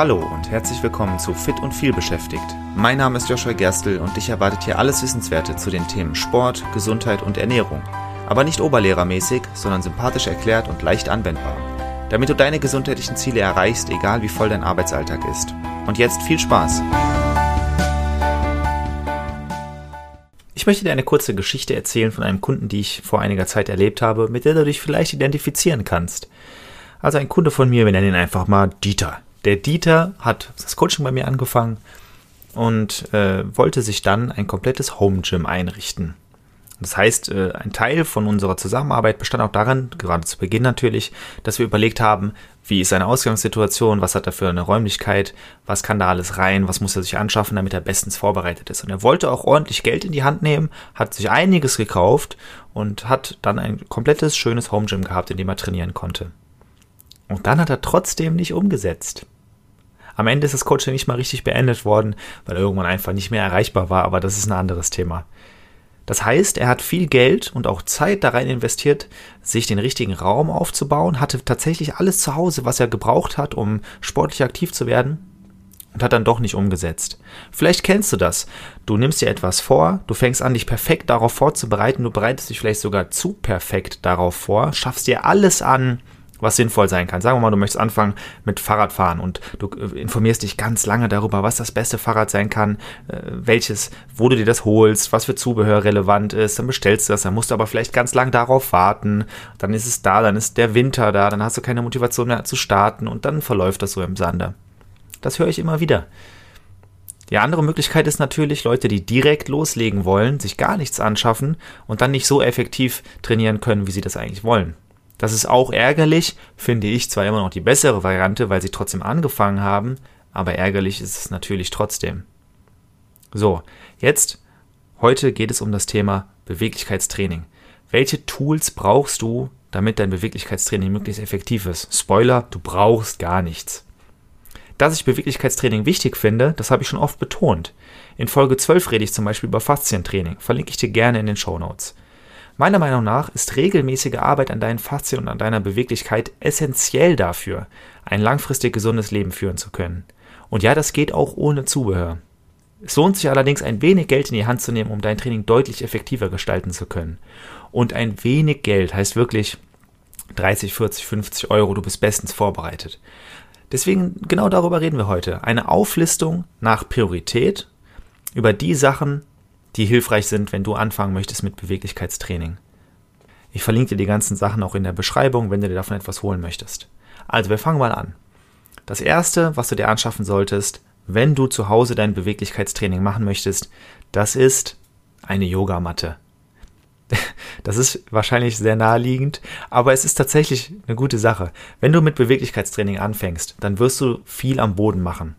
Hallo und herzlich willkommen zu Fit und viel beschäftigt. Mein Name ist Joshua Gerstl und dich erwartet hier alles Wissenswerte zu den Themen Sport, Gesundheit und Ernährung. Aber nicht oberlehrermäßig, sondern sympathisch erklärt und leicht anwendbar. Damit du deine gesundheitlichen Ziele erreichst, egal wie voll dein Arbeitsalltag ist. Und jetzt viel Spaß! Ich möchte dir eine kurze Geschichte erzählen von einem Kunden, die ich vor einiger Zeit erlebt habe, mit der du dich vielleicht identifizieren kannst. Also ein Kunde von mir, wir nennen ihn einfach mal Dieter. Der Dieter hat das Coaching bei mir angefangen und äh, wollte sich dann ein komplettes Home Gym einrichten. Das heißt, äh, ein Teil von unserer Zusammenarbeit bestand auch darin, gerade zu Beginn natürlich, dass wir überlegt haben, wie ist seine Ausgangssituation, was hat er für eine Räumlichkeit, was kann da alles rein, was muss er sich anschaffen, damit er bestens vorbereitet ist. Und er wollte auch ordentlich Geld in die Hand nehmen, hat sich einiges gekauft und hat dann ein komplettes schönes Home Gym gehabt, in dem er trainieren konnte. Und dann hat er trotzdem nicht umgesetzt. Am Ende ist das Coaching nicht mal richtig beendet worden, weil er irgendwann einfach nicht mehr erreichbar war, aber das ist ein anderes Thema. Das heißt, er hat viel Geld und auch Zeit da rein investiert, sich den richtigen Raum aufzubauen, hatte tatsächlich alles zu Hause, was er gebraucht hat, um sportlich aktiv zu werden und hat dann doch nicht umgesetzt. Vielleicht kennst du das. Du nimmst dir etwas vor, du fängst an, dich perfekt darauf vorzubereiten, du bereitest dich vielleicht sogar zu perfekt darauf vor, schaffst dir alles an, was sinnvoll sein kann. Sagen wir mal, du möchtest anfangen mit Fahrradfahren und du äh, informierst dich ganz lange darüber, was das beste Fahrrad sein kann, äh, welches, wo du dir das holst, was für Zubehör relevant ist, dann bestellst du das, dann musst du aber vielleicht ganz lang darauf warten, dann ist es da, dann ist der Winter da, dann hast du keine Motivation mehr zu starten und dann verläuft das so im Sande. Das höre ich immer wieder. Die andere Möglichkeit ist natürlich, Leute, die direkt loslegen wollen, sich gar nichts anschaffen und dann nicht so effektiv trainieren können, wie sie das eigentlich wollen. Das ist auch ärgerlich, finde ich zwar immer noch die bessere Variante, weil sie trotzdem angefangen haben, aber ärgerlich ist es natürlich trotzdem. So, jetzt, heute geht es um das Thema Beweglichkeitstraining. Welche Tools brauchst du, damit dein Beweglichkeitstraining möglichst effektiv ist? Spoiler, du brauchst gar nichts. Dass ich Beweglichkeitstraining wichtig finde, das habe ich schon oft betont. In Folge 12 rede ich zum Beispiel über Faszientraining, verlinke ich dir gerne in den Show Notes. Meiner Meinung nach ist regelmäßige Arbeit an deinen Faszien und an deiner Beweglichkeit essentiell dafür, ein langfristig gesundes Leben führen zu können. Und ja, das geht auch ohne Zubehör. Es lohnt sich allerdings ein wenig Geld in die Hand zu nehmen, um dein Training deutlich effektiver gestalten zu können. Und ein wenig Geld heißt wirklich 30, 40, 50 Euro, du bist bestens vorbereitet. Deswegen genau darüber reden wir heute. Eine Auflistung nach Priorität über die Sachen, die hilfreich sind, wenn du anfangen möchtest mit Beweglichkeitstraining. Ich verlinke dir die ganzen Sachen auch in der Beschreibung, wenn du dir davon etwas holen möchtest. Also, wir fangen mal an. Das erste, was du dir anschaffen solltest, wenn du zu Hause dein Beweglichkeitstraining machen möchtest, das ist eine Yogamatte. Das ist wahrscheinlich sehr naheliegend, aber es ist tatsächlich eine gute Sache. Wenn du mit Beweglichkeitstraining anfängst, dann wirst du viel am Boden machen.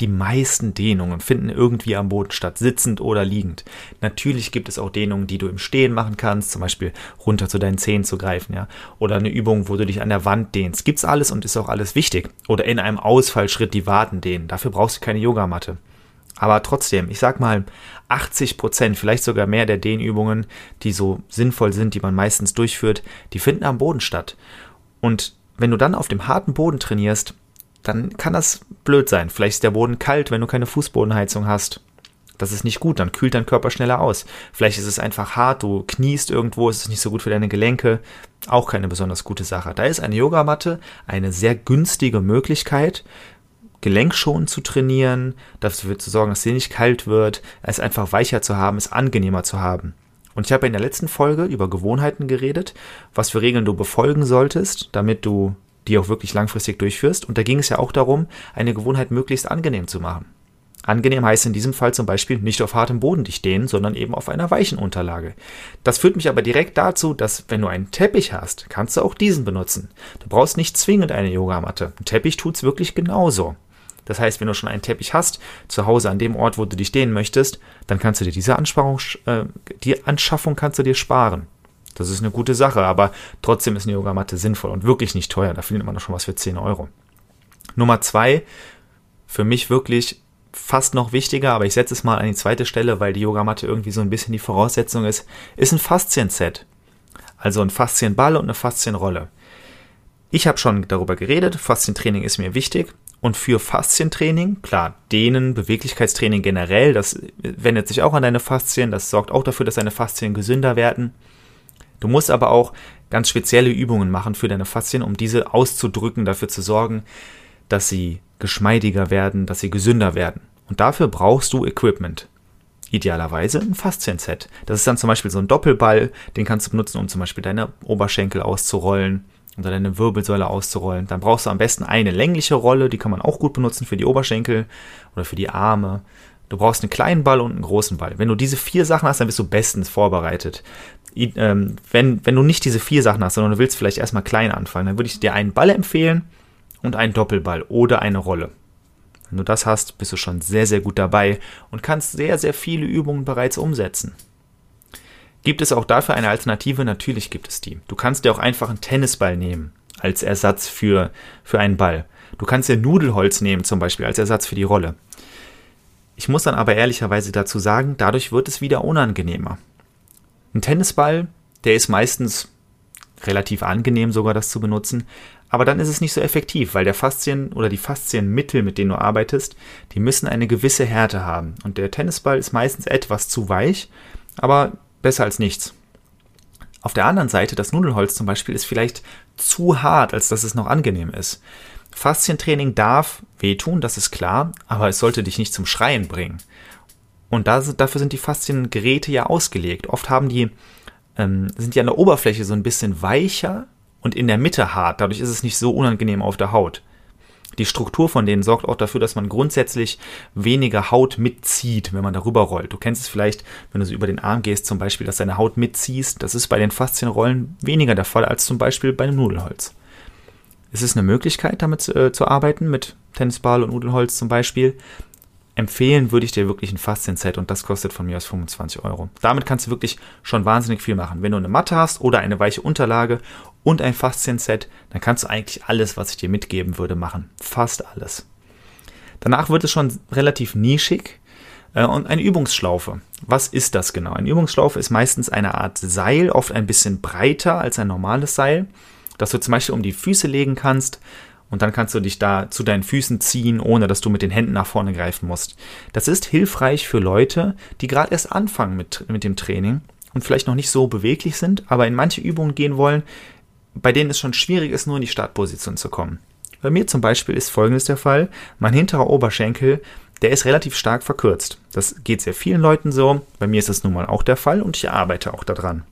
Die meisten Dehnungen finden irgendwie am Boden statt, sitzend oder liegend. Natürlich gibt es auch Dehnungen, die du im Stehen machen kannst, zum Beispiel runter zu deinen Zehen zu greifen, ja. Oder eine Übung, wo du dich an der Wand dehnst. Gibt's alles und ist auch alles wichtig. Oder in einem Ausfallschritt die Waden dehnen. Dafür brauchst du keine Yogamatte. Aber trotzdem, ich sag mal, 80 Prozent, vielleicht sogar mehr der Dehnübungen, die so sinnvoll sind, die man meistens durchführt, die finden am Boden statt. Und wenn du dann auf dem harten Boden trainierst, dann kann das blöd sein. Vielleicht ist der Boden kalt, wenn du keine Fußbodenheizung hast. Das ist nicht gut, dann kühlt dein Körper schneller aus. Vielleicht ist es einfach hart, du kniest irgendwo, es ist nicht so gut für deine Gelenke. Auch keine besonders gute Sache. Da ist eine Yogamatte eine sehr günstige Möglichkeit, gelenkschonend zu trainieren, dafür zu sorgen, dass sie nicht kalt wird, es einfach weicher zu haben, es angenehmer zu haben. Und ich habe in der letzten Folge über Gewohnheiten geredet, was für Regeln du befolgen solltest, damit du die auch wirklich langfristig durchführst. Und da ging es ja auch darum, eine Gewohnheit möglichst angenehm zu machen. Angenehm heißt in diesem Fall zum Beispiel nicht auf hartem Boden dich dehnen, sondern eben auf einer weichen Unterlage. Das führt mich aber direkt dazu, dass wenn du einen Teppich hast, kannst du auch diesen benutzen. Du brauchst nicht zwingend eine Yogamatte. Ein Teppich tut's wirklich genauso. Das heißt, wenn du schon einen Teppich hast, zu Hause an dem Ort, wo du dich dehnen möchtest, dann kannst du dir diese Ansparung, äh, die Anschaffung kannst du dir sparen. Das ist eine gute Sache, aber trotzdem ist eine Yogamatte sinnvoll und wirklich nicht teuer. Da findet man doch schon was für 10 Euro. Nummer zwei, für mich wirklich fast noch wichtiger, aber ich setze es mal an die zweite Stelle, weil die Yogamatte irgendwie so ein bisschen die Voraussetzung ist, ist ein Faszienset. Also ein Faszienball und eine Faszienrolle. Ich habe schon darüber geredet, Faszientraining ist mir wichtig Und für Faszientraining, klar, Dehnen, Beweglichkeitstraining generell, das wendet sich auch an deine Faszien, das sorgt auch dafür, dass deine Faszien gesünder werden. Du musst aber auch ganz spezielle Übungen machen für deine Faszien, um diese auszudrücken, dafür zu sorgen, dass sie geschmeidiger werden, dass sie gesünder werden. Und dafür brauchst du Equipment. Idealerweise ein Faszienset. Das ist dann zum Beispiel so ein Doppelball, den kannst du benutzen, um zum Beispiel deine Oberschenkel auszurollen oder deine Wirbelsäule auszurollen. Dann brauchst du am besten eine längliche Rolle, die kann man auch gut benutzen für die Oberschenkel oder für die Arme. Du brauchst einen kleinen Ball und einen großen Ball. Wenn du diese vier Sachen hast, dann bist du bestens vorbereitet. Ähm, wenn, wenn du nicht diese vier Sachen hast, sondern du willst vielleicht erstmal klein anfangen, dann würde ich dir einen Ball empfehlen und einen Doppelball oder eine Rolle. Wenn du das hast, bist du schon sehr, sehr gut dabei und kannst sehr, sehr viele Übungen bereits umsetzen. Gibt es auch dafür eine Alternative? Natürlich gibt es die. Du kannst dir auch einfach einen Tennisball nehmen als Ersatz für, für einen Ball. Du kannst dir Nudelholz nehmen zum Beispiel als Ersatz für die Rolle. Ich muss dann aber ehrlicherweise dazu sagen, dadurch wird es wieder unangenehmer. Ein Tennisball, der ist meistens relativ angenehm sogar das zu benutzen, aber dann ist es nicht so effektiv, weil der Faszien oder die Faszienmittel, mit denen du arbeitest, die müssen eine gewisse Härte haben. Und der Tennisball ist meistens etwas zu weich, aber besser als nichts. Auf der anderen Seite, das Nudelholz zum Beispiel ist vielleicht zu hart, als dass es noch angenehm ist. Faszientraining darf wehtun, das ist klar, aber es sollte dich nicht zum Schreien bringen. Und da, dafür sind die Fasziengeräte ja ausgelegt. Oft haben die, ähm, sind die an der Oberfläche so ein bisschen weicher und in der Mitte hart. Dadurch ist es nicht so unangenehm auf der Haut. Die Struktur von denen sorgt auch dafür, dass man grundsätzlich weniger Haut mitzieht, wenn man darüber rollt. Du kennst es vielleicht, wenn du so über den Arm gehst, zum Beispiel, dass deine Haut mitziehst. Das ist bei den Faszienrollen weniger der Fall als zum Beispiel bei einem Nudelholz. Es ist eine Möglichkeit, damit äh, zu arbeiten, mit Tennisball und Nudelholz zum Beispiel empfehlen würde ich dir wirklich ein Faszien-Set und das kostet von mir aus 25 Euro. Damit kannst du wirklich schon wahnsinnig viel machen. Wenn du eine Matte hast oder eine weiche Unterlage und ein Faszien-Set, dann kannst du eigentlich alles, was ich dir mitgeben würde, machen. Fast alles. Danach wird es schon relativ nischig äh, und eine Übungsschlaufe. Was ist das genau? Eine Übungsschlaufe ist meistens eine Art Seil, oft ein bisschen breiter als ein normales Seil, das du zum Beispiel um die Füße legen kannst und dann kannst du dich da zu deinen Füßen ziehen, ohne dass du mit den Händen nach vorne greifen musst. Das ist hilfreich für Leute, die gerade erst anfangen mit, mit dem Training und vielleicht noch nicht so beweglich sind, aber in manche Übungen gehen wollen, bei denen es schon schwierig ist, nur in die Startposition zu kommen. Bei mir zum Beispiel ist folgendes der Fall. Mein hinterer Oberschenkel, der ist relativ stark verkürzt. Das geht sehr vielen Leuten so. Bei mir ist das nun mal auch der Fall und ich arbeite auch daran.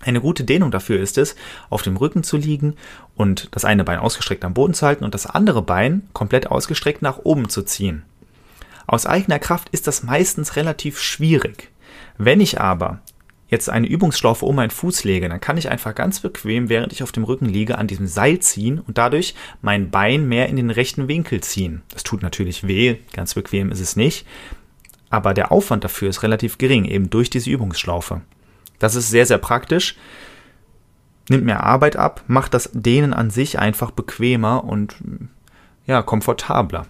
Eine gute Dehnung dafür ist es, auf dem Rücken zu liegen und das eine Bein ausgestreckt am Boden zu halten und das andere Bein komplett ausgestreckt nach oben zu ziehen. Aus eigener Kraft ist das meistens relativ schwierig. Wenn ich aber jetzt eine Übungsschlaufe um meinen Fuß lege, dann kann ich einfach ganz bequem, während ich auf dem Rücken liege, an diesem Seil ziehen und dadurch mein Bein mehr in den rechten Winkel ziehen. Das tut natürlich weh, ganz bequem ist es nicht, aber der Aufwand dafür ist relativ gering, eben durch diese Übungsschlaufe. Das ist sehr, sehr praktisch. Nimmt mir Arbeit ab, macht das Dehnen an sich einfach bequemer und ja, komfortabler.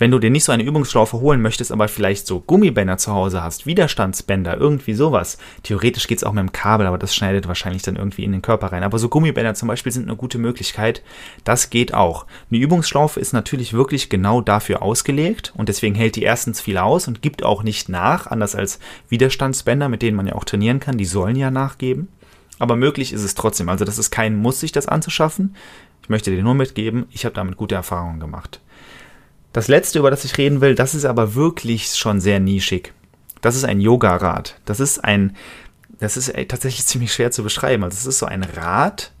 Wenn du dir nicht so eine Übungsschlaufe holen möchtest, aber vielleicht so Gummibänder zu Hause hast, Widerstandsbänder, irgendwie sowas. Theoretisch geht es auch mit dem Kabel, aber das schneidet wahrscheinlich dann irgendwie in den Körper rein. Aber so Gummibänder zum Beispiel sind eine gute Möglichkeit. Das geht auch. Eine Übungsschlaufe ist natürlich wirklich genau dafür ausgelegt und deswegen hält die erstens viel aus und gibt auch nicht nach, anders als Widerstandsbänder, mit denen man ja auch trainieren kann. Die sollen ja nachgeben. Aber möglich ist es trotzdem. Also das ist kein Muss, sich das anzuschaffen. Ich möchte dir nur mitgeben, ich habe damit gute Erfahrungen gemacht. Das letzte, über das ich reden will, das ist aber wirklich schon sehr nischig. Das ist ein Yoga-Rad. Das ist ein, das ist tatsächlich ziemlich schwer zu beschreiben. Also es ist so ein Rad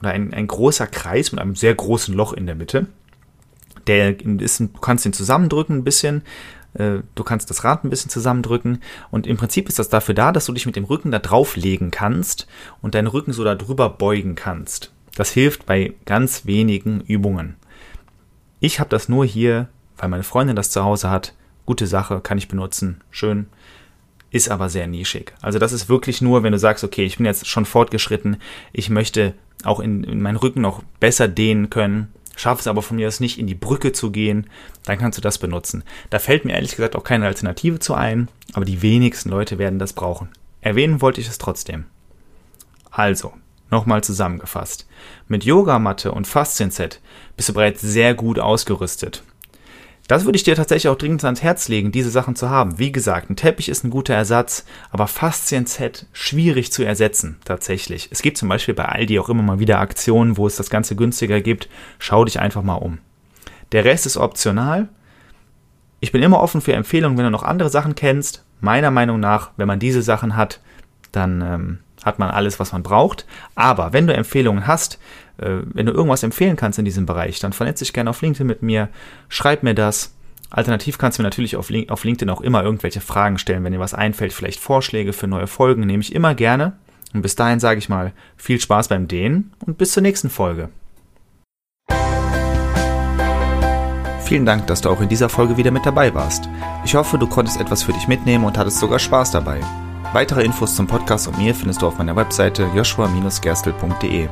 oder ein, ein großer Kreis mit einem sehr großen Loch in der Mitte. Der ist, du kannst ihn zusammendrücken ein bisschen. Äh, du kannst das Rad ein bisschen zusammendrücken und im Prinzip ist das dafür da, dass du dich mit dem Rücken da drauflegen kannst und deinen Rücken so da drüber beugen kannst. Das hilft bei ganz wenigen Übungen. Ich habe das nur hier, weil meine Freundin das zu Hause hat. Gute Sache, kann ich benutzen, schön. Ist aber sehr nischig. Also das ist wirklich nur, wenn du sagst, okay, ich bin jetzt schon fortgeschritten, ich möchte auch in, in meinen Rücken noch besser dehnen können, schaffe es aber von mir aus nicht, in die Brücke zu gehen, dann kannst du das benutzen. Da fällt mir ehrlich gesagt auch keine Alternative zu ein, aber die wenigsten Leute werden das brauchen. Erwähnen wollte ich es trotzdem. Also, Nochmal zusammengefasst. Mit Yogamatte und Faszienset bist du bereits sehr gut ausgerüstet. Das würde ich dir tatsächlich auch dringend ans Herz legen, diese Sachen zu haben. Wie gesagt, ein Teppich ist ein guter Ersatz, aber Faszien-Set schwierig zu ersetzen, tatsächlich. Es gibt zum Beispiel bei Aldi auch immer mal wieder Aktionen, wo es das Ganze günstiger gibt. Schau dich einfach mal um. Der Rest ist optional. Ich bin immer offen für Empfehlungen, wenn du noch andere Sachen kennst. Meiner Meinung nach, wenn man diese Sachen hat, dann ähm, hat man alles, was man braucht. Aber wenn du Empfehlungen hast, äh, wenn du irgendwas empfehlen kannst in diesem Bereich, dann vernetz dich gerne auf LinkedIn mit mir, schreib mir das. Alternativ kannst du mir natürlich auf, Link auf LinkedIn auch immer irgendwelche Fragen stellen. Wenn dir was einfällt, vielleicht Vorschläge für neue Folgen, nehme ich immer gerne. Und bis dahin sage ich mal viel Spaß beim Dehnen und bis zur nächsten Folge. Vielen Dank, dass du auch in dieser Folge wieder mit dabei warst. Ich hoffe, du konntest etwas für dich mitnehmen und hattest sogar Spaß dabei. Weitere Infos zum Podcast und mir findest du auf meiner Webseite joshua-gerstel.de.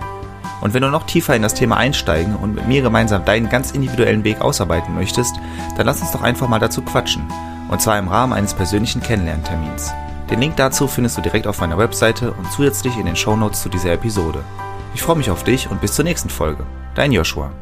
Und wenn du noch tiefer in das Thema einsteigen und mit mir gemeinsam deinen ganz individuellen Weg ausarbeiten möchtest, dann lass uns doch einfach mal dazu quatschen. Und zwar im Rahmen eines persönlichen Kennenlerntermins. Den Link dazu findest du direkt auf meiner Webseite und zusätzlich in den Shownotes zu dieser Episode. Ich freue mich auf dich und bis zur nächsten Folge. Dein Joshua.